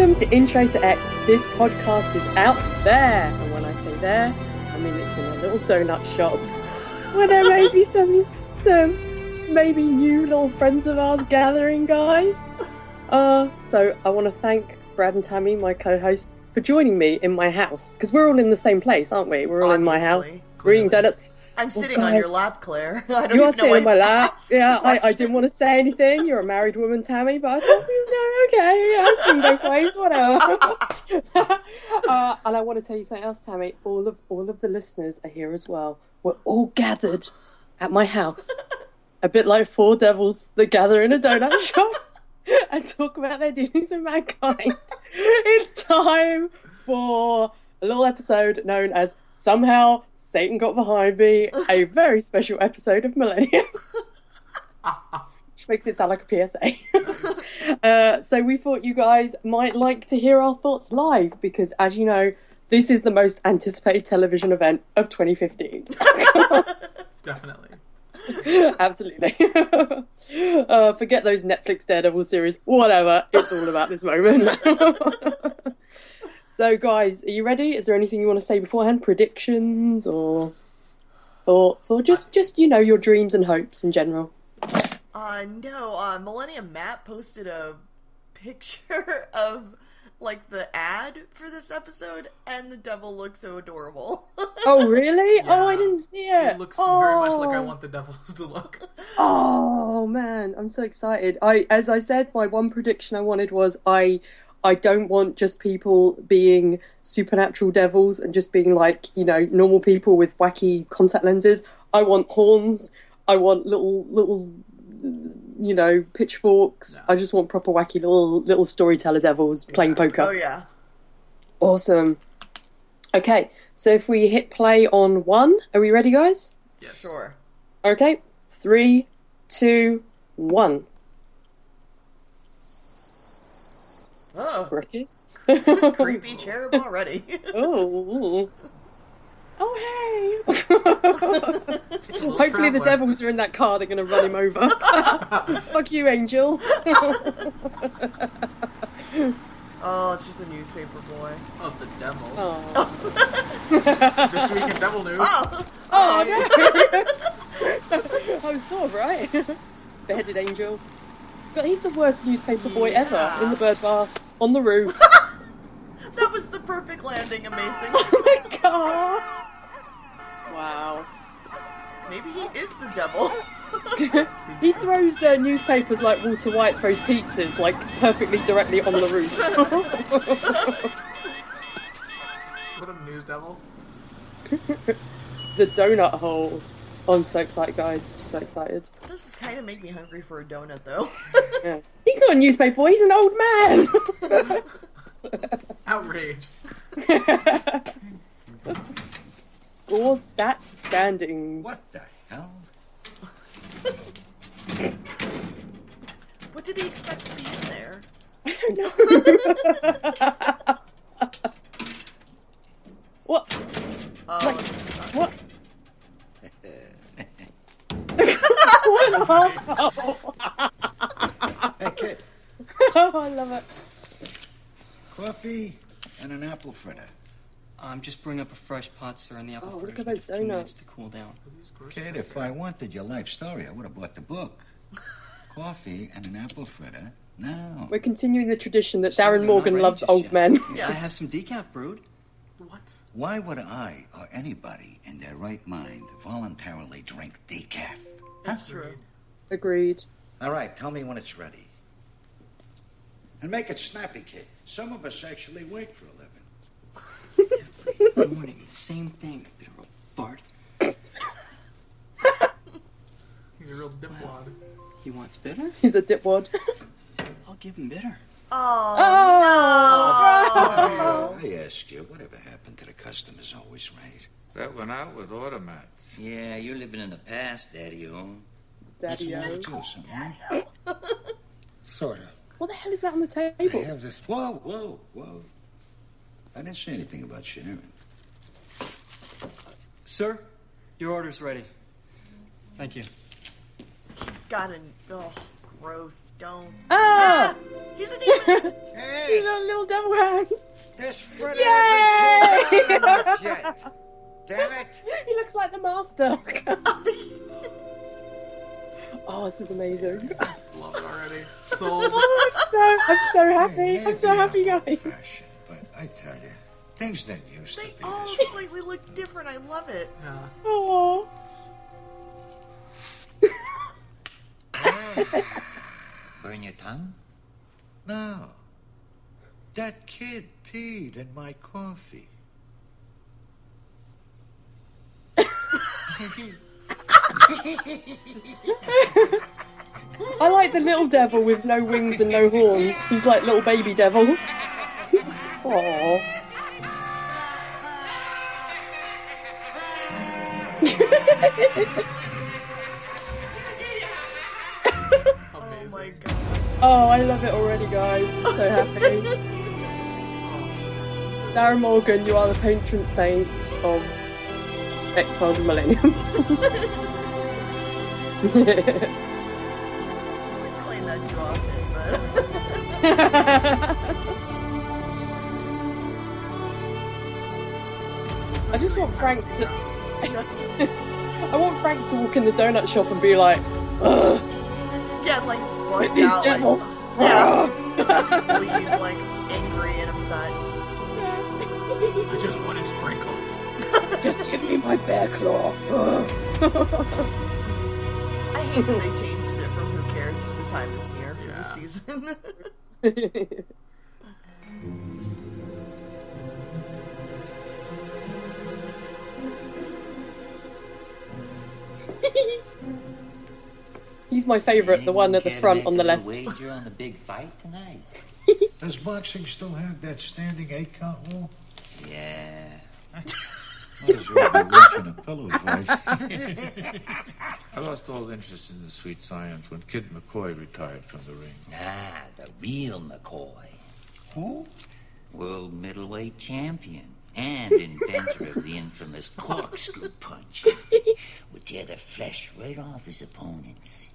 Welcome to Intro to X. This podcast is out there. And when I say there, I mean it's in a little donut shop where there may be some, some maybe new little friends of ours gathering, guys. Uh, so I want to thank Brad and Tammy, my co-host, for joining me in my house because we're all in the same place, aren't we? We're all in my house. Obviously. We're eating donuts. I'm sitting on your lap, Claire. I don't You are sitting on my lap. Yeah, I, I didn't want to say anything. You're a married woman, Tammy, but I thought, you know, okay, yeah, swing both ways, whatever. uh, and I want to tell you something else, Tammy. All of all of the listeners are here as well. We're all gathered at my house, a bit like four devils that gather in a donut shop and talk about their dealings with mankind. It's time for a little episode known as Somehow Satan Got Behind Me, a very special episode of Millennium. Which makes it sound like a PSA. uh, so we thought you guys might like to hear our thoughts live because, as you know, this is the most anticipated television event of 2015. Definitely. Absolutely. uh, forget those Netflix Daredevil series. Whatever. It's all about this moment. So, guys, are you ready? Is there anything you want to say beforehand? Predictions or thoughts, or just just you know your dreams and hopes in general? Uh, no, uh, Millennium Matt posted a picture of, like, the ad for this episode, and the devil looks so adorable. Oh, really? Oh, I didn't see it. It looks very much like I Oh. want the devils to look. Oh man, I'm so excited. I as I said, my one prediction I wanted was I I don't want just people being supernatural devils and just being like, you know, normal people with wacky contact lenses. I want horns. I want little little you know, pitchforks. I just want proper wacky little little storyteller devils playing poker. oh, yeah. Awesome. Okay, so if we hit play on one, are we ready guys? Yes. Sure. Okay, three, two, one. Oh, Crickets. creepy cherub already. oh. Oh, hey. Hopefully, the traveler. devils are in that car. They're going to run him over. Fuck you, Angel. oh, it's just a newspaper boy. Of the devil. oh, This week in Devil News. Oh! oh, oh no. I was sort of right. Beheaded Angel. God, he's the worst newspaper boy ever. In the bird bath, on the roof. That was the perfect landing, amazing. oh my god. Wow. Maybe he is the devil. He throws uh, newspapers like Walter White throws pizzas, like perfectly directly on the roof. What a news devil. the donut hole. Oh, I'm so excited, guys. I'm so excited. This is kind of make me hungry for a donut, though. Yeah. He's not a newspaper boy, he's an old man. Outrage. Scores, stats, standings. What the hell? what did he expect to be in there? I don't know. what? Oh, Like- What? What an asshole. Hey, kid. oh, I love it. Coffee and an apple fritter. Um, just bring up a fresh pot, sir, and the apple Oh, look fritter at those take a minutes donuts. to cool down. Kid, if I wanted your life story, I would have bought the book. Coffee and an apple fritter. No. We're continuing the tradition that Something Darin Morgan loves old yeah. men. Yeah. I have some decaf brewed. What? Why would I or anybody in their right mind voluntarily drink decaf? That's true. Agreed. All right, tell me when it's ready. And make it snappy, kid. Some of us actually work for a living. Every morning, the same thing. Bit of a fart. He's a real dipwad. He wants bitter? He's a dipwad. I'll give him bitter. Oh, Oh! I ask you, whatever happened to the customer's always right? That went out with automats. Yeah, you're living in the past, Daddy-O. Daddy Let's O. Sort of. What the hell is that on the I table? have this. Whoa, whoa, whoa. I didn't say anything about sharing. Sir, your order's ready. Thank you. he's got an. Oh, Gross. Don't. Ah! He's a demon. He's Hey, got little devil hands. this Freddy Yay! hasn't caught up yet. Damn it! He looks like the master. oh, this is amazing. Love it already. Sold. Oh, I'm so, I'm so happy. I'm so happy, guys. Fashion, but I tell you, things didn't used to they be all this. slightly look different. I love it. Yeah. Oh. Burn your tongue? No, that kid peed in my coffee. I like the little devil with no wings and no horns. He's like little baby devil. Aww. Oh my god. Oh, I love it already, guys. I'm so happy. Darin Morgan, you are the patron saint of X Files of Millennium. I claim that too often, but I just want Frank to. I want Frank to walk in the donut shop and be like, Ugh, yeah, like with these out, devils. Like, yeah, just leave like angry and upset. I just wanted sprinkles. Just give me my bear claw. Ugh. I hate that they changed it from Who Cares to The Time Is Near for Yeah. this season. He's my favourite, the one at the front on the left. Wager on the big fight tonight. Does boxing still have that standing eight count rule? Yeah. Might as well be watching a pillow fight. I lost all interest in the sweet science when Kid McCoy retired from the ring. Ah, the real McCoy. Who? World middleweight champion and inventor of the infamous corkscrew punch. Would tear the flesh right off his opponents.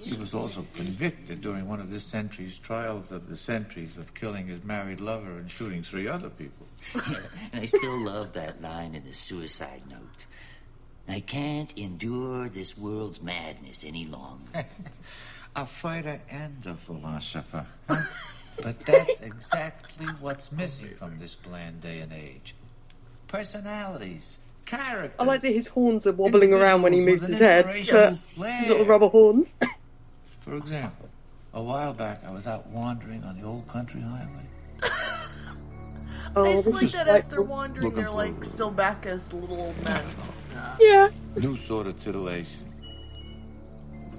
He was also convicted during one of this century's trials of the centuries of killing his married lover and shooting three other people. and I still love that line in the suicide note. I can't endure this world's madness any longer. A fighter and a philosopher. But that's exactly what's missing from this bland day and age. Personalities, characters. I like that his horns are wobbling around when he moves his head. But his little rubber horns. For example, a while back I was out wandering on the old country highway. Oh, I this just like is that as they're wandering, Looking they're for- like still back as little old men. yeah. New sort of titillation.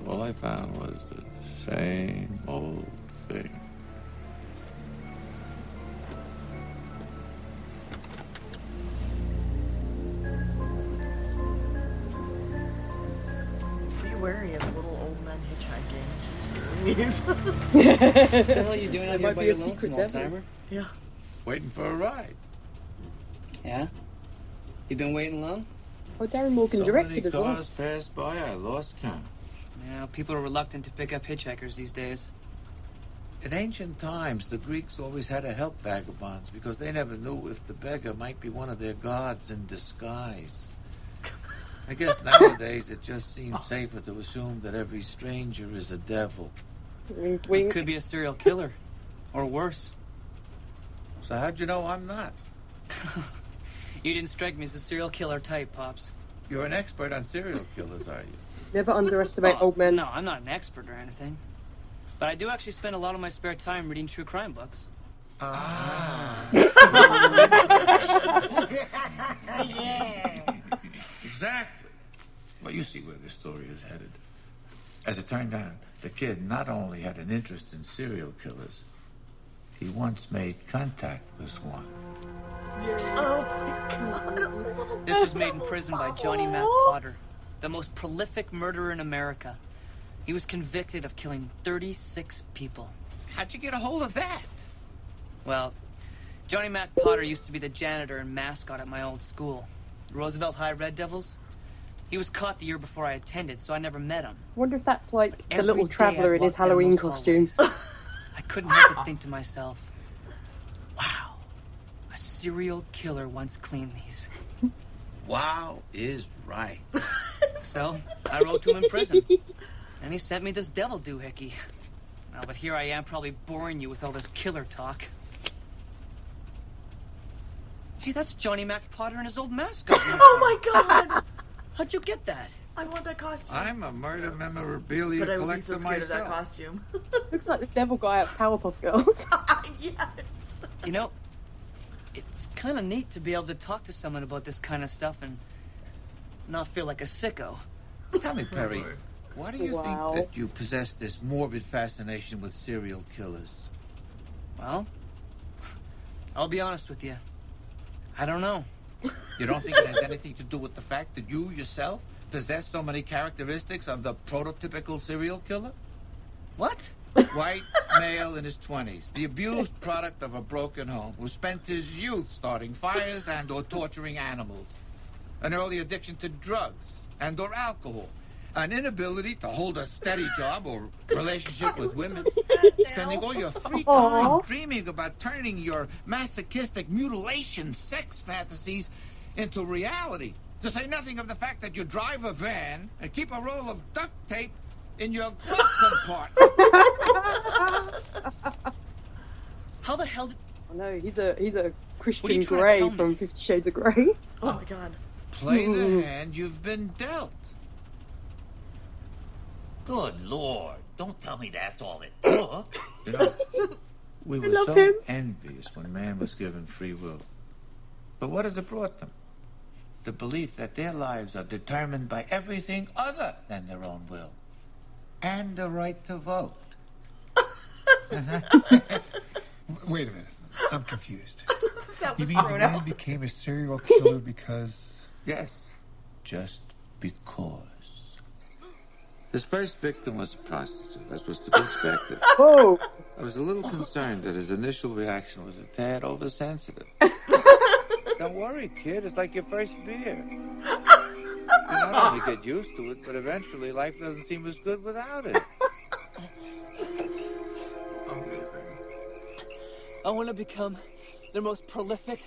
All I found was the same old thing. Be wary of little old men hitchhiking. What the hell are you doing There out here might by be a your lonesome, secret old timer? yeah. Waiting for a ride. Yeah? You've been waiting long? Oh, Darin Morgan So directed many as well. cars passed by, I lost count. Yeah, people are reluctant to pick up hitchhikers these days. In ancient times, the Greeks always had to help vagabonds because they never knew if the beggar might be one of their gods in disguise. I guess nowadays it just seems safer to assume that every stranger is a devil. Mm, wink, wink. Could be a serial killer. or worse. So how'd you know I'm not? You didn't strike me as a serial killer type, Pops. You're an expert on serial killers, are you? Never underestimate Oh, old men. No, I'm not an expert or anything. But I do actually spend a lot of my spare time reading true crime books. Ah. yeah. Exactly. Well, you see where this story is headed. As it turned out, the kid not only had an interest in serial killers, he once made contact with one. Oh my god. This was made in prison by Johnny Mac Potter, the most prolific murderer in America. He was convicted of killing 36 people. How'd you get a hold of that? Well, Johnny Mac Potter used to be the janitor and mascot at my old school, Roosevelt High Red Devils. He was caught the year before I attended, so I never met him. I wonder if that's like the little traveller in his Halloween costume. I couldn't help but think to myself, wow, a serial killer once cleaned these. Wow is right. So I wrote to him in prison. And he sent me this devil doohickey. Well, but here I am probably boring you with all this killer talk. Hey, that's Johnny Mac Potter and his old mascot. Oh my god! How'd you get that? I want that costume. I'm a murder memorabilia but I would be collector so scared of that costume. Looks like the devil guy at Powerpuff Girls. yes. You know, it's kind of neat to be able to talk to someone about this kind of stuff and not feel like a sicko. Tell me, Perry, why do you Wow. think that you possess this morbid fascination with serial killers? Well, I'll be honest with you. I don't know. You don't think it has anything to do with the fact that you yourself possess so many characteristics of the prototypical serial killer? What? White, male, in his 20s, the abused product of a broken home, who spent his youth starting fires and or torturing animals, an early addiction to drugs and or alcohol, an inability to hold a steady job or relationship with women, spending all your free time Aw. dreaming about turning your masochistic mutilation sex fantasies into reality. To say nothing of the fact that you drive a van and keep a roll of duct tape in your glove compartment. How the hell did. I know he's a he's a Christian you trying to Grey from Fifty Shades of Grey. Oh my god. Play the hmm. hand you've been dealt. Good lord. Don't tell me that's all it took. You know, we were love so him. envious when man was given free will. But what has it brought them? The belief that their lives are determined by everything other than their own will. And the right to vote. Wait a minute. I'm confused. That You mean the man became a serial killer because. Yes, just because. His first victim was a prostitute, as was to be expected. Oh, I was a little concerned that his initial reaction was a tad oversensitive. Don't worry, kid. It's like your first beer. You not only get used to it, but eventually life doesn't seem as good without it. Amazing. I want to become the most prolific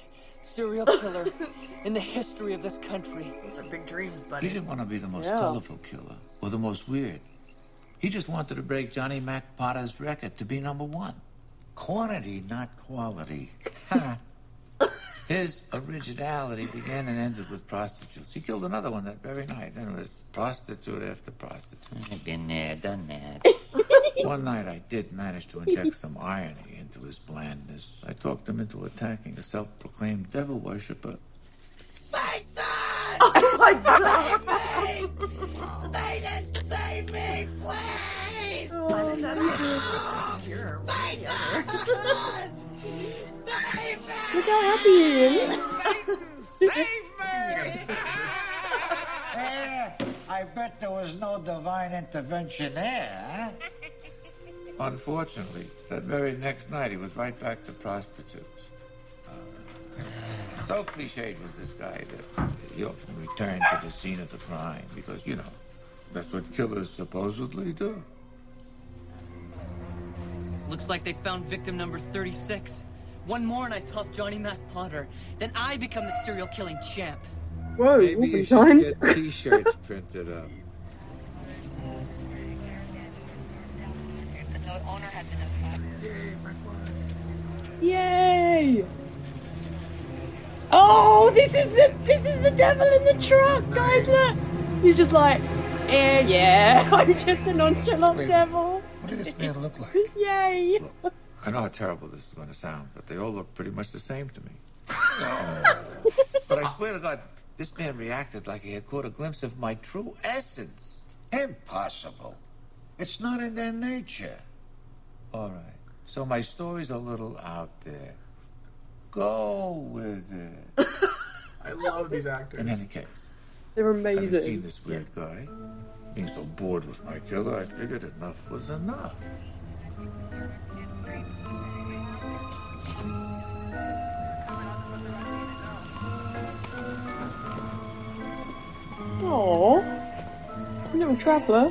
serial killer in the history of this country. Those are big dreams, buddy. He didn't want to be the most Yeah. colorful killer or the most weird. He just wanted to break Johnny Mac Potter's record to be number one. Quantity, not quality. His originality began and ended with prostitutes. He killed another one that very night, and it was prostitute after prostitute. I've been there, done that. One night I did manage to inject some irony into his blandness. I talked him into attacking a self-proclaimed devil worshipper. Satan! Oh my god! Why oh, did that happen? Here, one or the other. Look how happy he is. Eh, I bet there was no divine intervention there, huh? Unfortunately, that very next night he was right back to prostitutes. Uh, so cliched was this guy that he often returned to the scene of the crime because, you know, that's what killers supposedly do. Looks like they found victim number 36. One more and I top Johnny Mac Potter. Then I become the serial killing champ. Whoa, Wolfen times. t-shirts printed up. Yay! Oh, this is the this is the devil in the truck, guys. Look, he's just like, eh, yeah, I'm just a nonchalant Wait. devil. What did this man look like? Yay! I know how terrible this is going to sound, but they all look pretty much the same to me. but I swear to God, this man reacted like he had caught a glimpse of my true essence. Impossible. It's not in their nature. All right. So my story's a little out there. Go with it. I love these actors. In any case, They're having seen amazing. this weird guy, being so bored with my killer, I figured enough was enough. Oh, little traveller.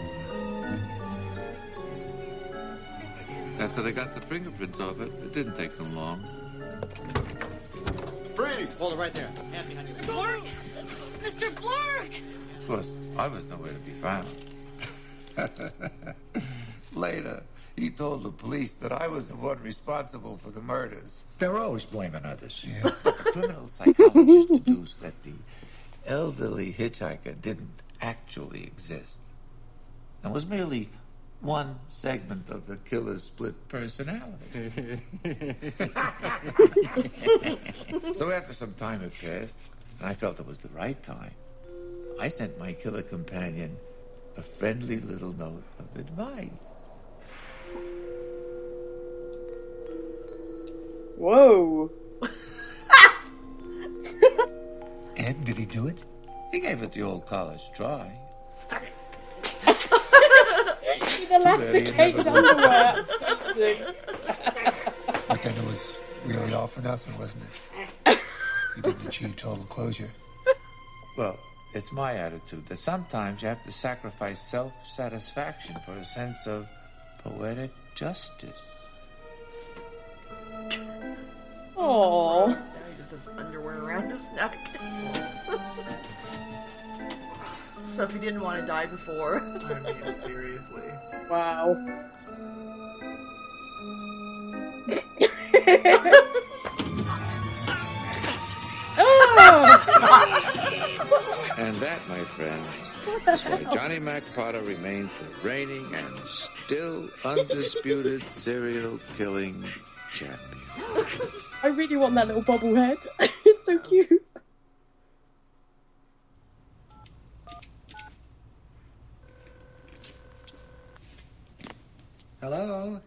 After they got the fingerprints off it, it didn't take them long. Freeze! Hold it right there. Hand behind you. Blurk! Mr. Blurk! Of course, I was nowhere to be found. Later, he told the police that I was the one responsible for the murders. They're always blaming others. But the criminal psychologist deduced that the elderly hitchhiker didn't actually exist and was merely one segment of the killer's split personality. so after some time had passed, and I felt it was the right time, I sent my killer companion a friendly little note of advice. Whoa. And did he do it? He gave it the old college try. With elasticated underwear. Amazing. But then it was really all for nothing, wasn't it? You didn't achieve total closure. Well, it's my attitude that sometimes you have to sacrifice self satisfaction for a sense of poetic justice. Oh. Now he just has underwear around his neck. so if he didn't want to die before. I mean, seriously. Wow. oh! And that, my friend, is why Johnny Mac Potter remains the reigning and still undisputed serial killing champion. I really want that little bobblehead. it's so cute. Hello?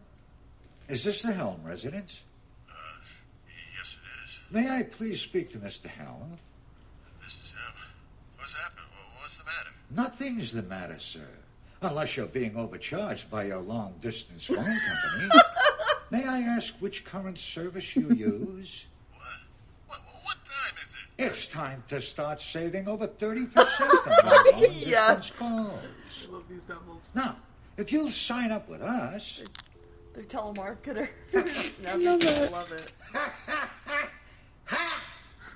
Is this the Helm residence? Uh, yes, it is. May I please speak to Mr. Helm? This is him. What's happened? What's the matter? Nothing's the matter, sir. Unless you're being overcharged by your long distance phone company. May I ask which current service you use? What, what time is it? It's time to start saving over 30% on your long distance Yes. calls. I love these devils. Now, if you'll sign up with us, They're telemarketers. Now love people it. love it.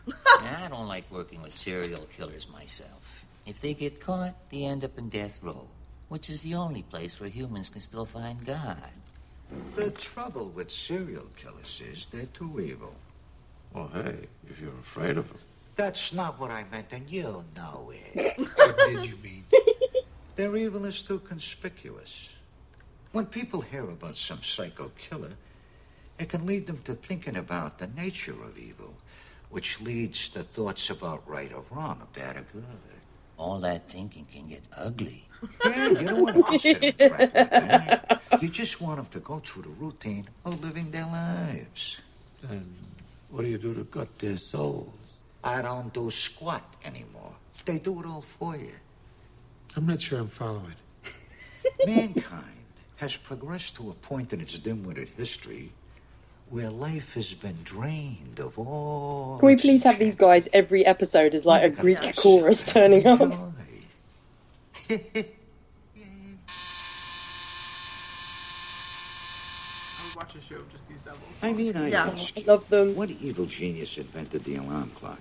I don't like working with serial killers myself. If they get caught, they end up in death row, which is the only place where humans can still find God. The trouble with serial killers is they're too evil. Well, hey, if you're afraid of them. That's not what I meant, and you know it. What did you mean? Their evil is too conspicuous. When people hear about some psycho killer, it can lead them to thinking about the nature of evil, which leads to thoughts about right or wrong, or bad or good. All that thinking can get ugly. Yeah, you don't want to consider a crap like that. You just want them to go through the routine of living their lives. Then what do you do to gut their souls? I don't do squat anymore. They do it all for you. I'm not sure I'm following. Mankind has progressed to a point in its dim-witted history where life has been drained of all. Can we please have these guys every episode as like a Greek chorus turning up? I would watch a show of just these devils. I mean, I Yeah. ask I love them. what evil genius invented the alarm clock?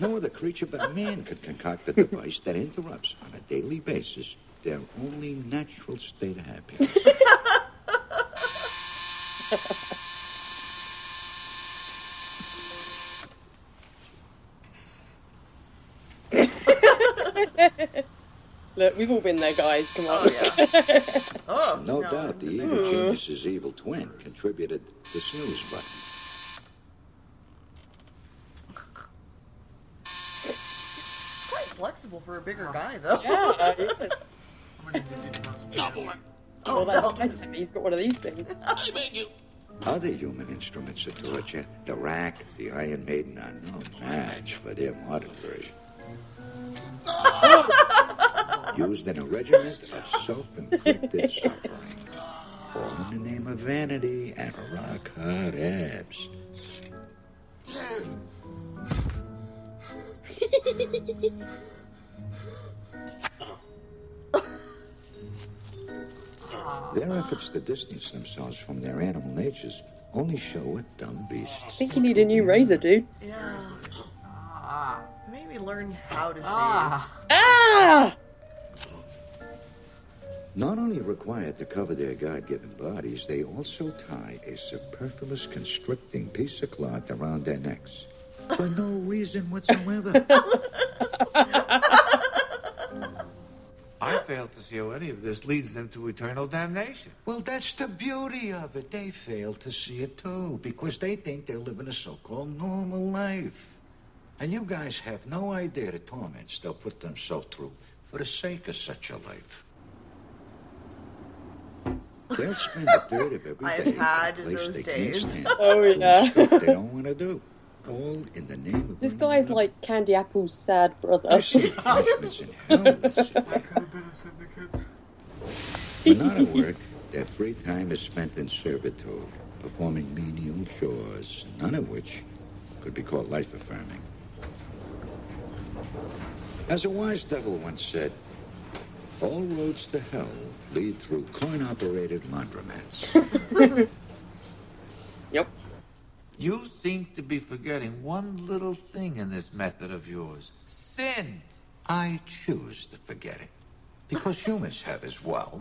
No other creature but man could concoct a device that interrupts on a daily basis their only natural state of happiness. Look, we've all been there, guys. Come on. Oh, yeah. Oh, No, no. doubt the evil hmm. genius's evil twin contributed the snooze button. He's quite flexible for a bigger guy, though. Yeah, yes. I'm gonna just do the most Well, that's my He's got one of these things. I you. Other human instruments of torture, the rack, the Iron Maiden, are no match for their modern version used in a regiment of self inflicted suffering, all in the name of vanity and rock hard abs. Their efforts to distance themselves from their animal natures only show what dumb beasts. I think you need a new razor, dude. Yeah. Maybe learn how to ah. shave. Ah! ah! Not only required to cover their God given bodies, they also tie a superfluous constricting piece of cloth around their necks. For no reason whatsoever. I fail to see how any of this leads them to eternal damnation. well, that's the beauty of it. They fail to see it too, because they think they're living a so called normal life. And you guys have no idea the torments they'll put themselves through for the sake of such a life. They'll spend a third of every I've day had in a place those they days. can't stand, Oh, doing yeah. stuff they don't want to do, all in the name of This earning guy's money. like Candy Apple's sad brother. I see punishments in hell. Listen. I could have been a syndicate. When not at work, their free time is spent in servitude, performing menial chores, none of which could be called life affirming. As a wise devil once said, all roads to hell lead through coin operated laundromats. Yep. You seem to be forgetting one little thing in this method of yours sin. I choose to forget it. Because humans have as well.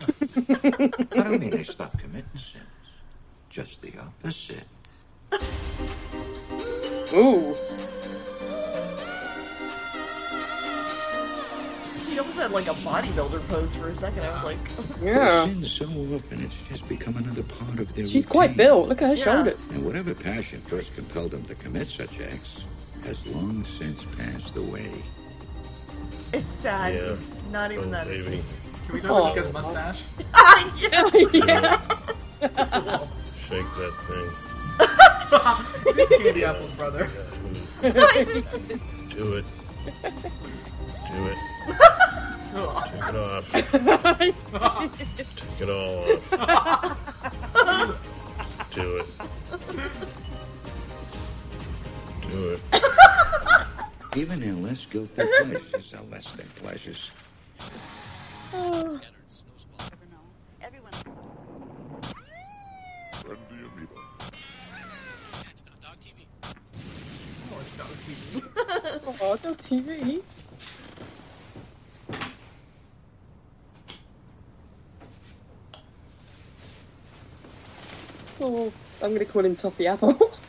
I don't mean they stop committing sins. Just the opposite. Ooh. She almost had like a bodybuilder pose for a second. I was like, Yeah. sin so often, it's just become another part of their She's quite built. Look at her Yeah. shoulder. And whatever passion first compelled them to commit such acts has long since passed away. it's sad. Yeah. It's not even Oh, that. baby. Can we talk about this guy's oh. mustache? yes. yeah. Shake that thing. He's Candy Apple's brother. Do it. Do it. Take it off. Take it all off. Do it. Do it. Even their less guilty pleasures are less than pleasures. Oh, no TV. I'm gonna call him Toffee Apple.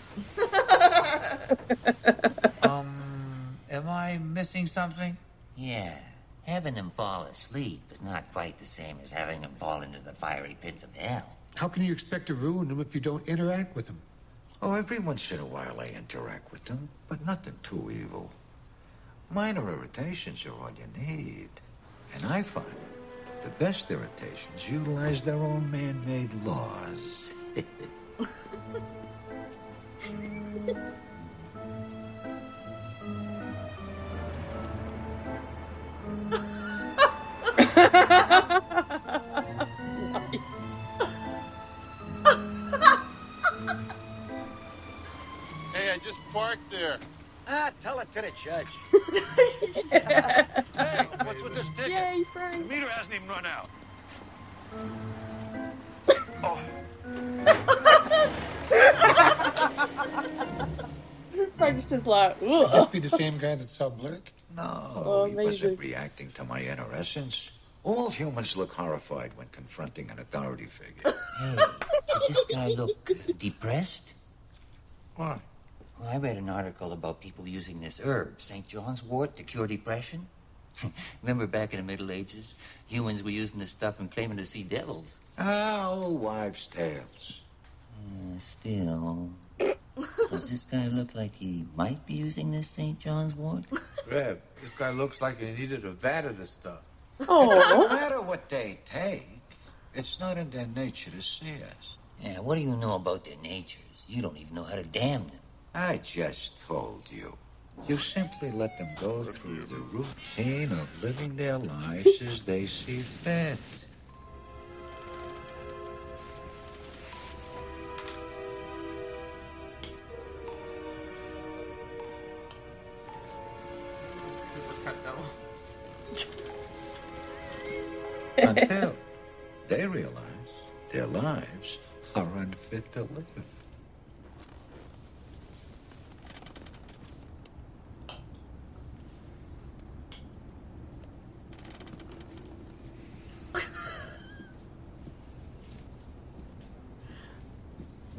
Um, am I missing something? Yeah, having him fall asleep is not quite the same as having him fall into the fiery pits of hell. How can you expect to ruin them if you don't interact with them? Oh, every once in a while I interact with them, but nothing too evil. Minor irritations are all you need. And I find the best irritations utilize their own man made laws. Hey, I just parked there. Ah, tell it to the judge. Hey, what's with this ticket? Yay, Frank! meter hasn't even run out. Frank's just like, Could ugh. this be the same guy that saw Blurk? No, Oh, he amazing. wasn't reacting to my inner essence. All humans look horrified when confronting an authority figure. Hey, did this guy look uh, depressed? What? Well, I read an article about people using this herb, St. John's wort, to cure depression. Remember back in the Middle Ages? Humans were using this stuff and claiming to see devils. Ah, old wives' tales. Uh, still, does this guy look like he might be using this St. John's wort? Reb, this guy looks like he needed a vat of this stuff. Oh! No matter what they take, it's not in their nature to see us. Yeah, what do you know about their natures? You don't even know how to damn them. I just told you. You simply let them go through the routine of living their lives as they see fit. Until They realize their lives are unfit to live.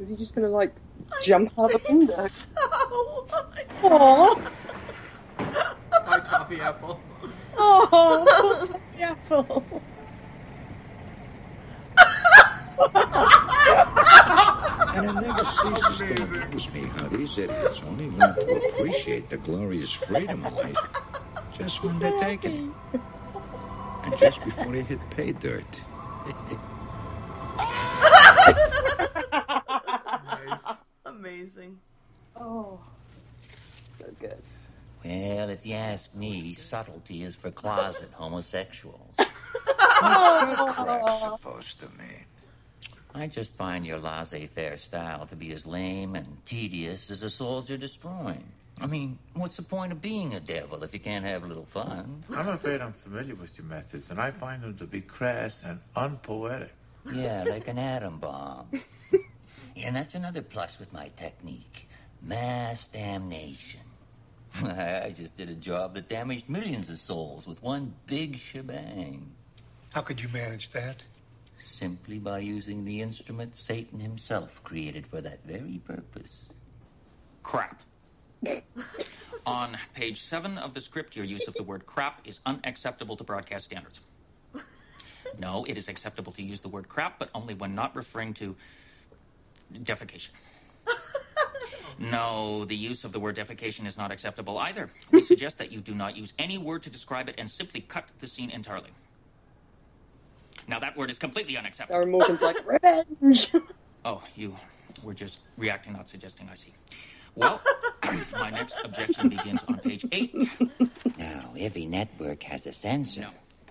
Is he just gonna like jump out of the window? So Aww. My toffee apple. Oh, poor Toffee apple. And it never ceases to amuse me how these idiots only learn to appreciate the glorious freedom of life just when they're taking it. And just before they hit pay dirt. amazing. Oh, so good. Well, if you ask me, subtlety is for closet homosexuals. What's crack oh. supposed to mean? I just find your laissez-faire style to be as lame and tedious as the souls you're destroying. I mean, what's the point of being a devil if you can't have a little fun? I'm afraid I'm familiar with your methods, and I find them to be crass and unpoetic. Yeah, like an atom bomb. and that's another plus with my technique. Mass damnation. I just did a job that damaged millions of souls with one big shebang. How could you manage that? Simply by using the instrument Satan himself created for that very purpose. Crap. On page seven of the script, your use of the word crap is unacceptable to broadcast standards. No, it is acceptable to use the word crap, but only when not referring to defecation. No, the use of the word defecation is not acceptable either. We suggest that you do not use any word to describe it and simply cut the scene entirely. Now, that word is completely unacceptable. Darin Morgan's like, revenge! Oh, you were just reacting, not suggesting, I see. Well, my next objection begins on page eight. Now, every network has a censor,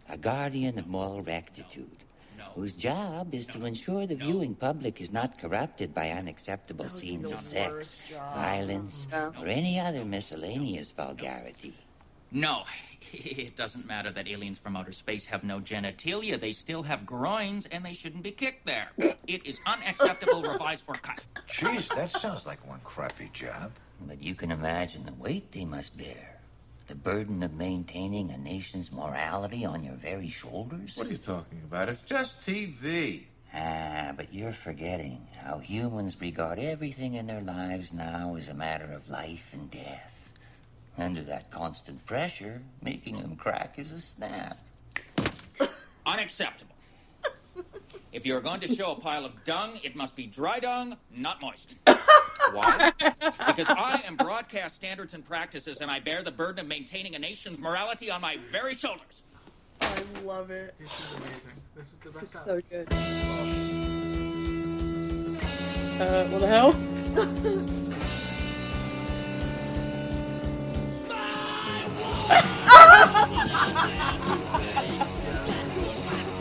a guardian of moral rectitude, whose job is to ensure the viewing public is not corrupted by unacceptable scenes of sex, violence, or any other miscellaneous vulgarity. No, it doesn't matter that aliens from outer space have no genitalia. They still have groins, and they shouldn't be kicked there. It is unacceptable, revise, or cut. Jeez, that sounds like one crappy job. But you can imagine the weight they must bear. The burden of maintaining a nation's morality on your very shoulders? What are you talking about? It's just TV. Ah, but you're forgetting how humans regard everything in their lives now as a matter of life and death. Under that constant pressure, making them crack is a snap. Unacceptable. If you're going to show a pile of dung, it must be dry dung, not moist. Why? Because I am broadcast standards and practices, and I bear the burden of maintaining a nation's morality on my very shoulders. I love it. This is amazing. This is the This is best. so good. Uh, what the hell?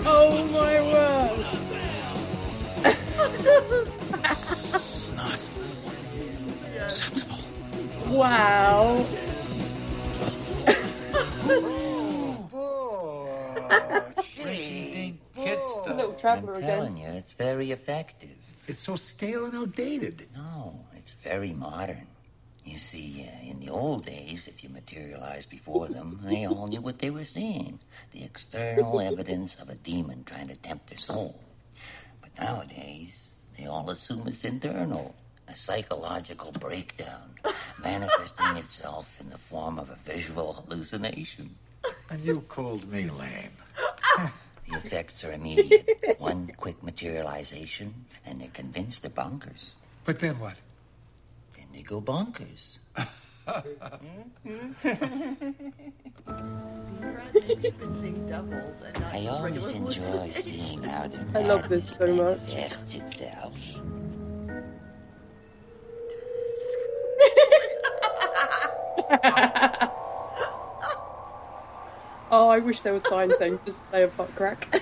oh my word! Wow. Kid The little traveller I'm again. telling you, it's very effective. It's so stale and outdated. No, it's very modern. You see, uh, in the old days, if you materialized before them, they all knew what they were seeing the external evidence of a demon trying to tempt their soul. But nowadays, they all assume it's internal a psychological breakdown manifesting itself in the form of a visual hallucination. And you called me lame. The effects are immediate. One quick materialization, and they're convinced they're bonkers. But then what? Then they go bonkers. You've been seeing devils I always enjoy seeing how their I love this so much. manifests itself. Oh, I wish there was signs saying display of butt crack.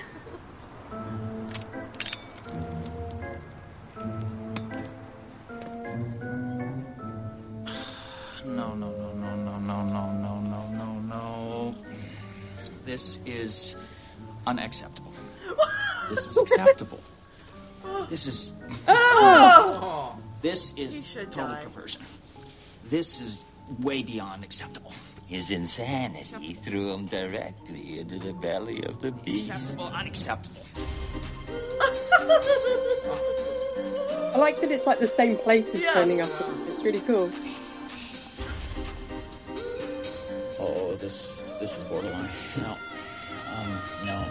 No, no, no, no, no, no, no, no, no, no, no. This is unacceptable. This is acceptable. This is. Oh! This is should total die. perversion. This is way beyond acceptable. His insanity threw him directly into the belly of the beast. Acceptable, unacceptable. I like that it's like the same places Yeah. turning up. It's really cool. Oh, this this is borderline. No, um, no, I,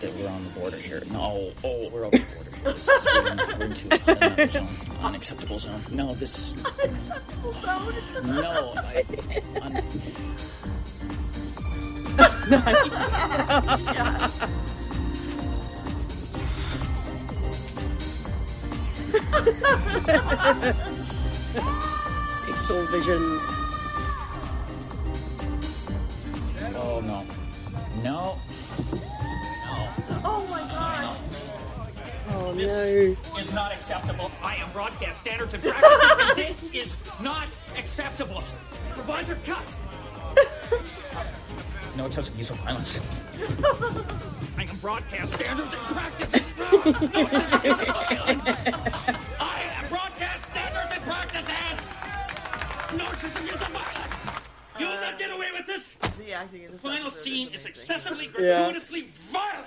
that we're on the border here. No, oh, we're over the border. Here. This is, we're, in, we're into another zone, unacceptable zone. No, this is Unacceptable zone. no. I, un, Pixel vision. oh no, no, no. Oh my god. Oh This is not acceptable. I am broadcast standards and practices, and this is not acceptable. Provider cut. No excessive use of violence. I am broadcast standards and practices. No excessive use of violence. The acting in this Final scene is is amazing. excessively Yeah. gratuitously violent.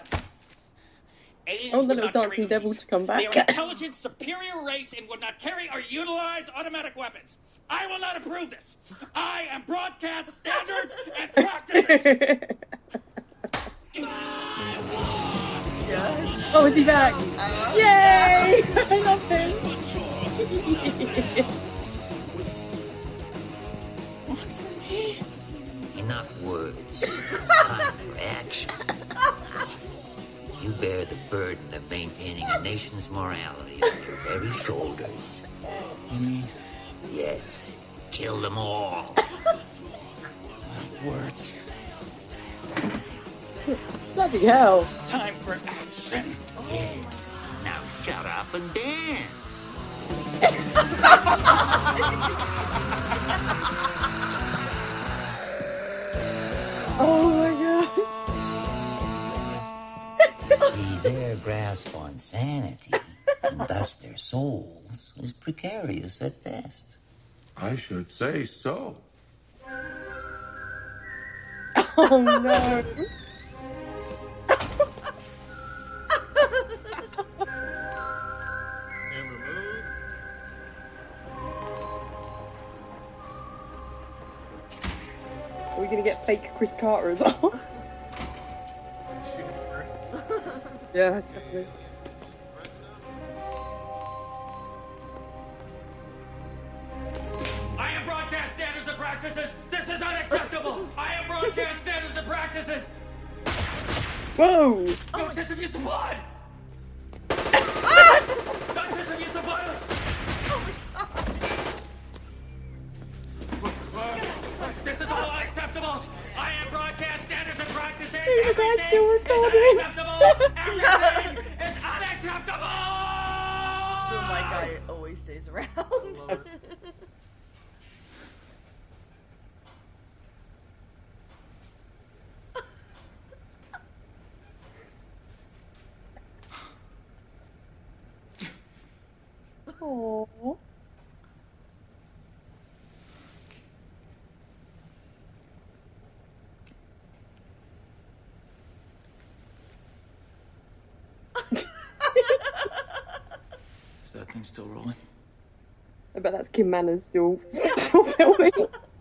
Aliens I want the would little dancing devil to come They back. are intelligent, superior race and would not carry or utilize automatic weapons. I will not approve this. I am broadcast standards and practices. Yes. Oh, is he back? Yay! I love him. Enough words. Time for action. You bear the burden of maintaining a nation's morality on your very shoulders. You mean Yes, kill them all. words? Bloody hell. Time for action. Yes. Now shut up and dance. their grasp on sanity, and thus their souls, is precarious at best. I should say so. Oh no. Camera move. Are we gonna get fake Chris Carter as well? Yeah, definitely. I am broadcast standards and practices. This is unacceptable. I am broadcast standards and practices. Whoa! No excessive use of blood. no excessive use of violence. This is all unacceptable. I am broadcast standards and practices. Still recording? Everything is unacceptable. The guy always stays around. Aww. Is that thing still rolling? I bet that's Kim Manners still still filming.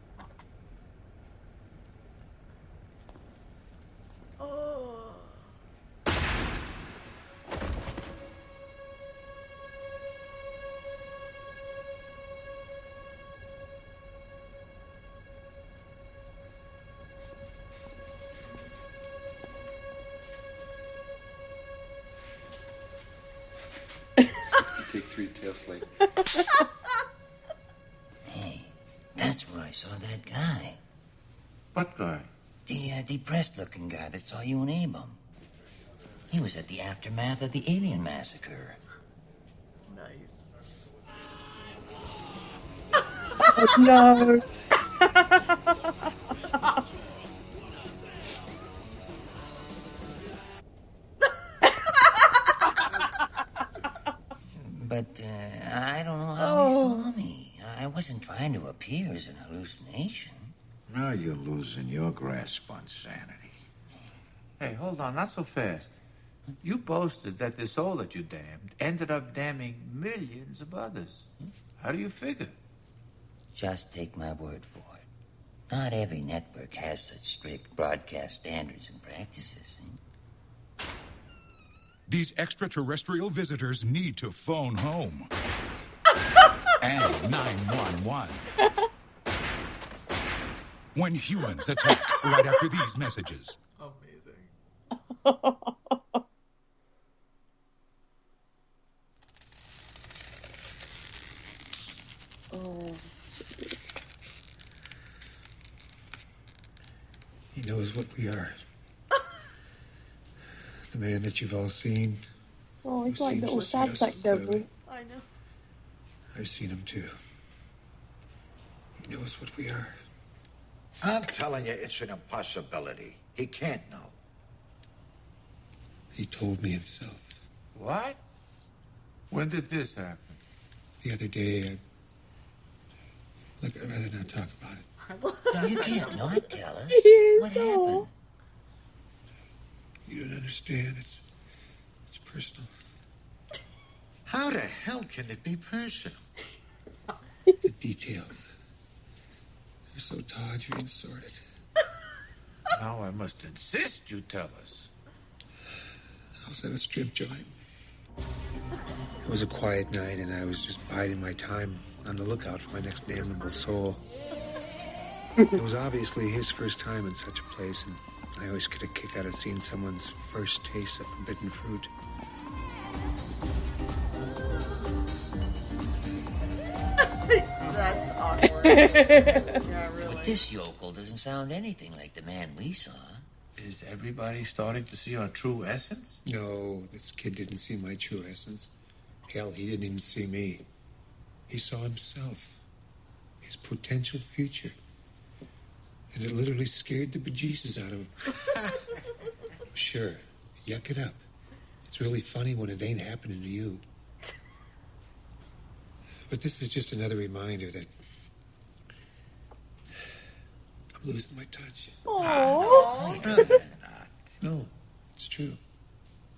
The uh, depressed looking guy that saw you and Abram. He was at the aftermath of the alien massacre. Nice. oh no. Losing your grasp on sanity. Hey, hold on, not so fast. You boasted that the soul that you damned ended up damning millions of others. How do you figure? Just take my word for it. Not every network has such strict broadcast standards and practices. These extraterrestrial visitors need to phone home. and 911. When humans attack right after these messages. Amazing. Oh, He knows what we are. the man that you've all seen. oh, he's like seems little sad us sack devil. clearly. I know. I've seen him too. He knows what we are. I'm telling you, it's an impossibility. He can't know. He told me himself. What? When did this happen? The other day, I... Look, I'd rather not talk about it. You can't not tell us. Yes, What happened? You don't understand. It's... It's personal. How the hell can it be personal? The details. They're so tawdry and sordid. Now I must insist you tell us. I was at a strip joint. It was a quiet night, and I was just biding my time on the lookout for my next damnable soul. it was obviously his first time in such a place, and I always get a kick out of seeing someone's first taste of forbidden fruit. That's awkward. yeah, really. But this yokel doesn't sound anything like the man we saw. Is everybody starting to see our true essence? No, this kid didn't see my true essence. Hell, he didn't even see me. He saw himself, his potential future. And it literally scared the bejesus out of him. sure, yuck it up. It's really funny when it ain't happening to you. But this is just another reminder that I'm losing my touch. Aww. No, it's true.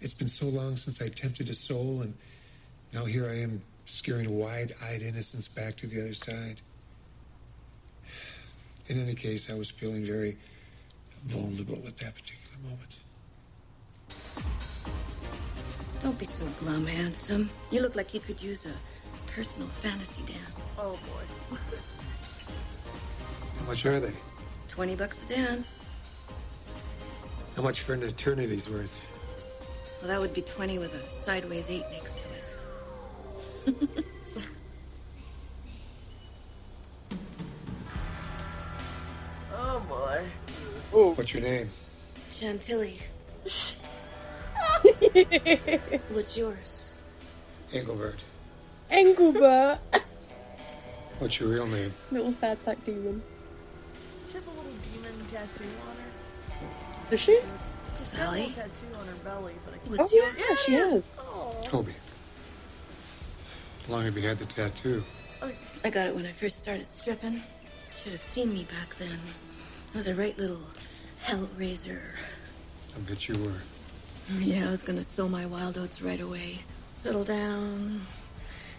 It's been so long since I tempted a soul, and now here I am scaring wide-eyed innocence back to the other side. In any case, I was feeling very vulnerable at that particular moment. Don't be so glum, handsome. You look like you could use a personal fantasy dance. Oh boy. How much are they? Twenty bucks a dance. How much for an eternity's worth? Well, that would be twenty with a sideways eight next to it. Oh boy. What's your name? Chantilly. What's yours? Engelbert. Engelbert. What's your real name? Little sad sack demon. She have a little demon tattoo on her. Does she? She's got a Sally? little tattoo on her belly, but I can't. What's oh, your- yeah, she has. Oh. Toby. How long have you had the tattoo? I got it when I first started stripping. Should have seen me back then. I was a right little hellraiser. I bet you were. Mm, yeah, I was gonna sow my wild oats right away. Settle down,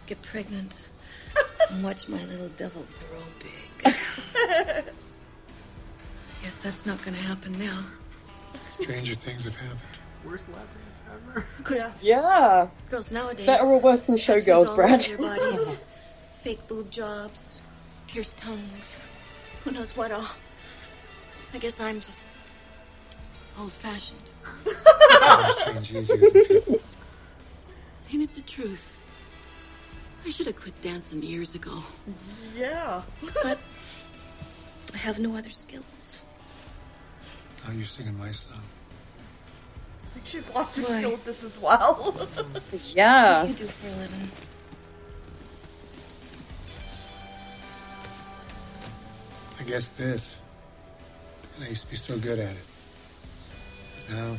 get pregnant, and watch my little devil grow big. I guess that's not gonna happen now. Stranger things have happened. Worst lap dance ever. Of course, Yeah. girls nowadays. Better or worse than showgirls, Brad. over their bodies, fake boob jobs, pierced tongues, who knows what all. I guess I'm just old-fashioned. Change easier than. Ain't it the truth? I should have quit dancing years ago. Yeah. But I have no other skills. Now you're singing my song. I think she's lost her Why? skill with this as well. yeah. What Yeah. do you do for a living? I guess this. And I used to be so good at it. But now,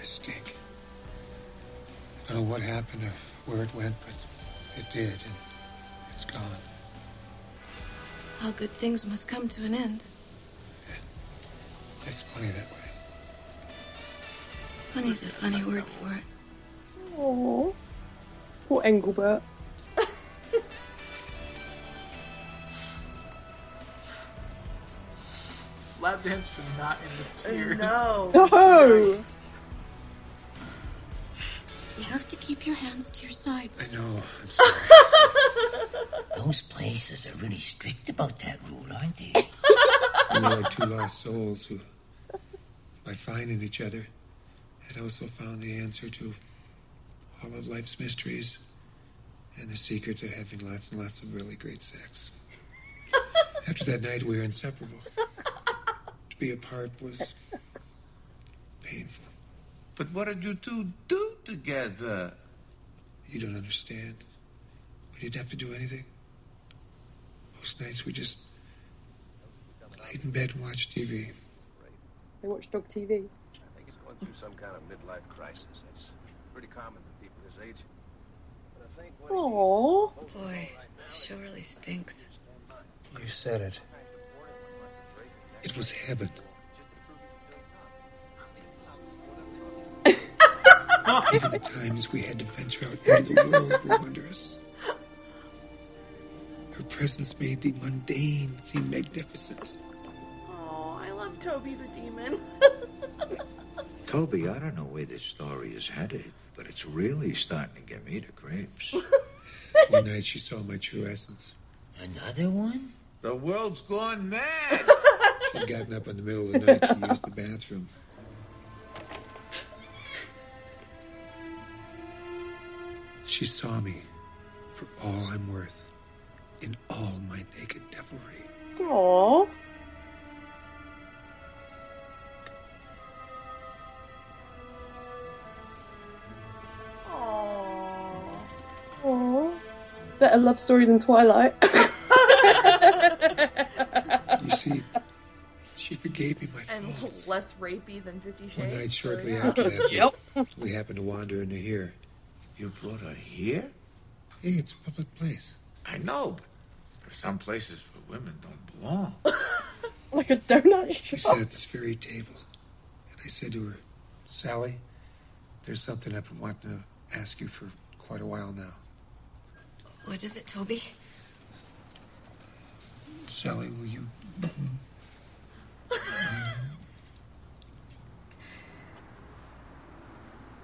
I stink. I don't know what happened or where it went, but it did, and it's gone. All good things must come to an end. Yeah. It's funny that way. Funny's a funny word for it. Oh, poor Engelbert. Lap dance should not end with tears. No. No. You have to keep your hands to your sides. I know. I'm sorry. Those places are really strict about that rule, aren't they? we were like two lost souls who, by finding each other, had also found the answer to all of life's mysteries and the secret to having lots and lots of really great sex. After that night, we were inseparable. To be apart was painful. But what did you two do together? You don't understand. We didn't have to do anything. Most nights we just laid in bed and watched TV. They watch dog TV. I think he's going through some kind of midlife crisis. That's pretty common for people his age. But I think what he Aww. Boy, surely stinks. You said it. It was heaven. Even the times we had to venture out into the world were wondrous. Her presence made the mundane seem magnificent. Oh, I love Toby the demon. Toby, I don't know where this story is headed, but it's really starting to get me the creeps. One night she saw my true essence. Another one? The world's gone mad. She'd gotten up in the middle of the night to use the bathroom. She saw me for all I'm worth, in all my naked devilry. Aww. Aww. Better love story than Twilight. You see, she forgave me my faults. and faults. less rapey than Fifty Shades. One night so, shortly yeah. after that, Yep. we happened to wander into here. You brought her here? Hey, it's a public place. I know, but there's some places where women don't belong. like a donut We shop. sat at this very table, and I said to her, Sally, there's something I've been wanting to ask you for quite a while now. What is it, Toby? Sally, will you.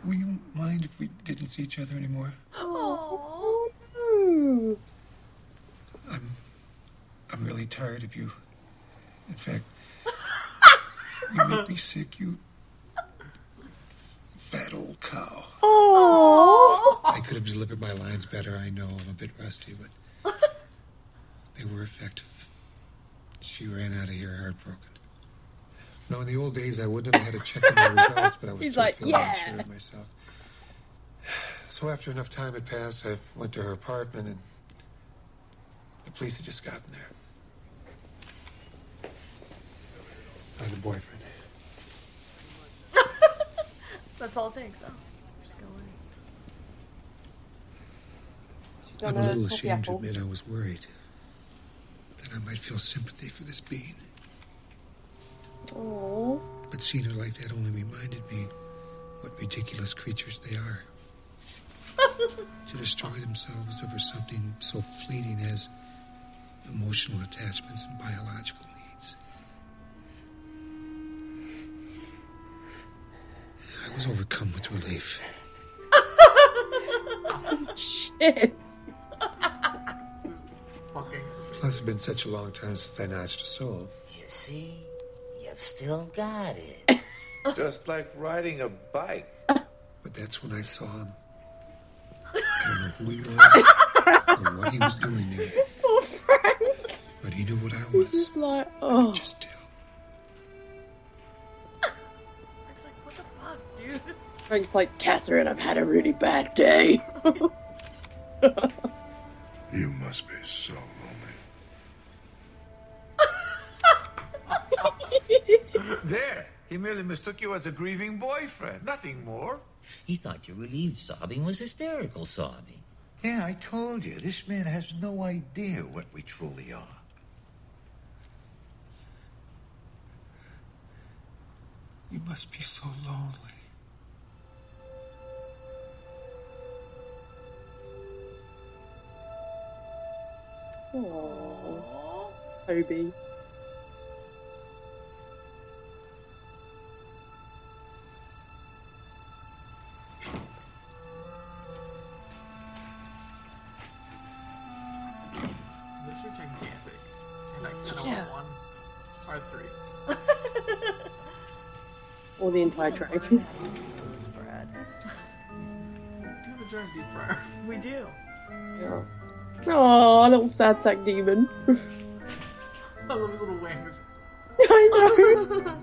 Will you mind if we didn't see each other anymore? Oh, no. I'm. I'm really tired of you. In fact, you make me sick, you. fat old cow. Oh. I could have delivered my lines better, I know. I'm a bit rusty, but. they were effective. She ran out of here heartbroken. Now, in the old days, I wouldn't have had to check on my results, but I was He's still like, feeling "Yeah." unsure of myself. So after enough time had passed, I went to her apartment, and the police had just gotten there. I had a boyfriend. That's all it takes. So just go away. I'm a a little ashamed to admit I was worried that I might feel sympathy for this being. Aww. But seeing her like that only reminded me what ridiculous creatures they are. to destroy themselves over something so fleeting as emotional attachments and biological needs. I was overcome with relief. Shit. Plus, it's been such a long time since I notched a soul. You see, you've still got it. Just like riding a bike. But that's when I saw him. I don't know who he was or what he was doing there, Poor Frank. but he knew what I was. He's was. just like, oh. Just tell. It's like, what the fuck, dude? Frank's like, Catherine, I've had a really bad day. You must be so There. He merely mistook you as a grieving boyfriend. Nothing more. He thought your relieved sobbing was hysterical sobbing. Yeah, I told you, this man has no idea what we truly are. You must be so lonely. Aww. Toby. The entire train. Brad. Do you have a giant deep fryer? We do. Yeah. Oh, little sad sack demon. I love his little wings. I know.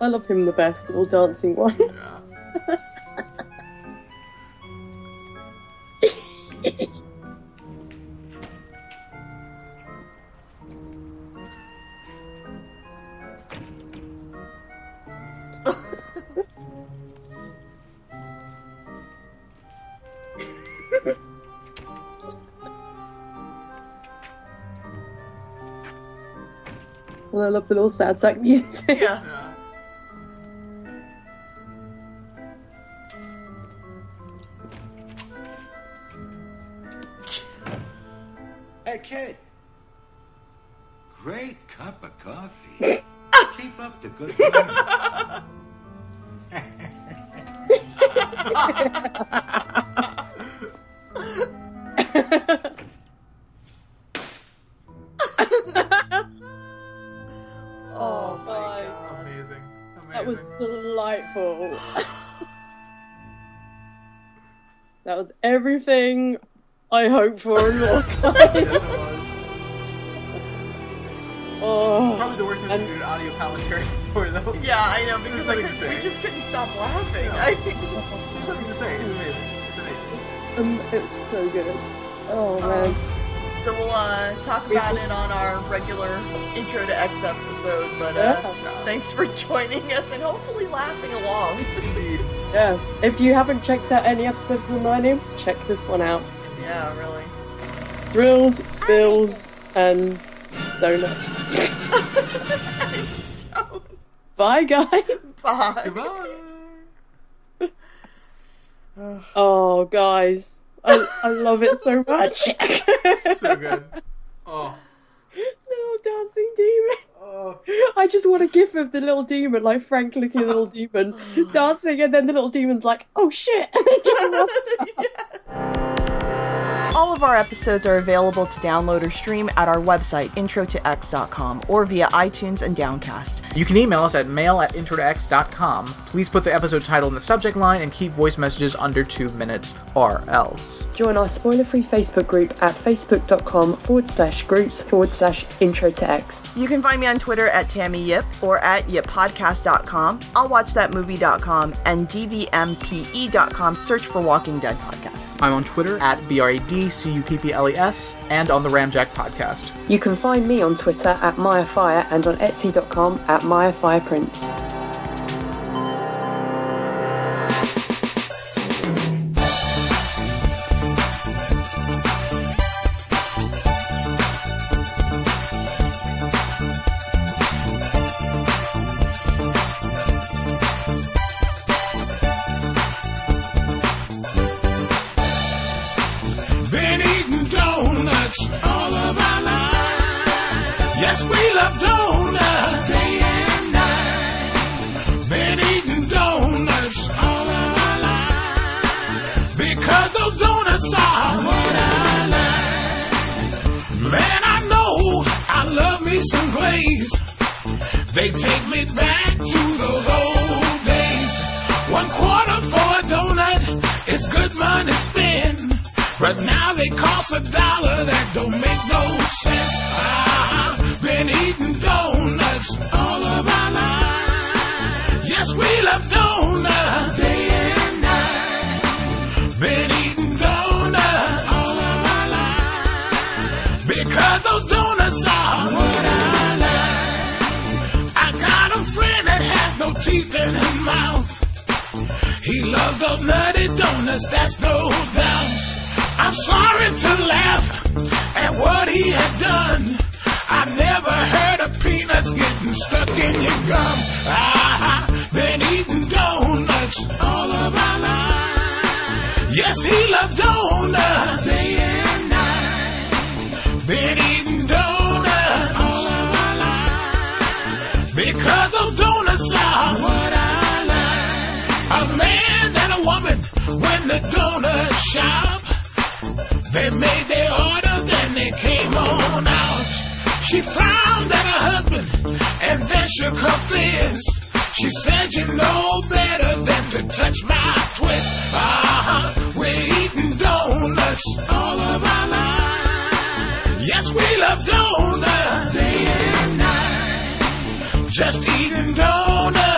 I love him the best, little dancing one. Yeah. And I love the little sad sack music. Yeah. Yeah. Hey, kid. Great cup of coffee. Keep up the good work. was everything I hoped for and more. Yes, oh, Probably the worst thing to do an audio commentary for though. Yeah, I know because There's I nothing to could, we just couldn't stop laughing. Yeah. I, There's nothing to say. It's amazing. It's amazing. it's, um, it's so good. Oh man. so we'll uh, talk about it on our regular intro to X episode. But uh, Yeah. thanks for joining us and hopefully laughing along. Yes. If you haven't checked out any episodes of My Name, check this one out. yeah, really. Thrills, spills, and donuts. Bye, guys. Bye. Goodbye. Oh, guys. I, I love it so much. so good. Oh. Little dancing demon. Oh. I just want a gif of the little demon, like Frank looking at the little demon oh. dancing, and then the little demon's like, "Oh shit!" All of our episodes are available to download or stream at our website, introtox.com, or via iTunes and Downcast. You can email us at mail at introtox.com. Please put the episode title in the subject line and keep voice messages under two minutes or else. Join our spoiler-free Facebook group at facebook.com forward slash groups forward slash intro to X. You can find me on Twitter at Tammy Yip or at yippodcast.com, I'll watch that movie.com, and dvmpe.com. Search for Walking Dead podcast. I'm on Twitter at B-R-A-D-C-U-P-P-L-E-S and on the Ramjack podcast. You can find me on Twitter at MayaFire and on Etsy.com at MayaFirePrints. Mouth. He loves those nutty donuts, that's no doubt. I'm sorry to laugh at what he had done. I've never heard of peanuts getting stuck in your gum. I've been eating donuts all of our lives. Yes, he loved donuts day and night. Been eating donuts all of our lives. Because those donuts are I. A man and a woman when the donut shop. They made their order, then they came on out. She frowned at her husband and then shook her fist. She said, You know better than to touch my twist. Uh-huh, we're eating donuts all of our lives. Yes, we love donuts day and night. Just eating donuts.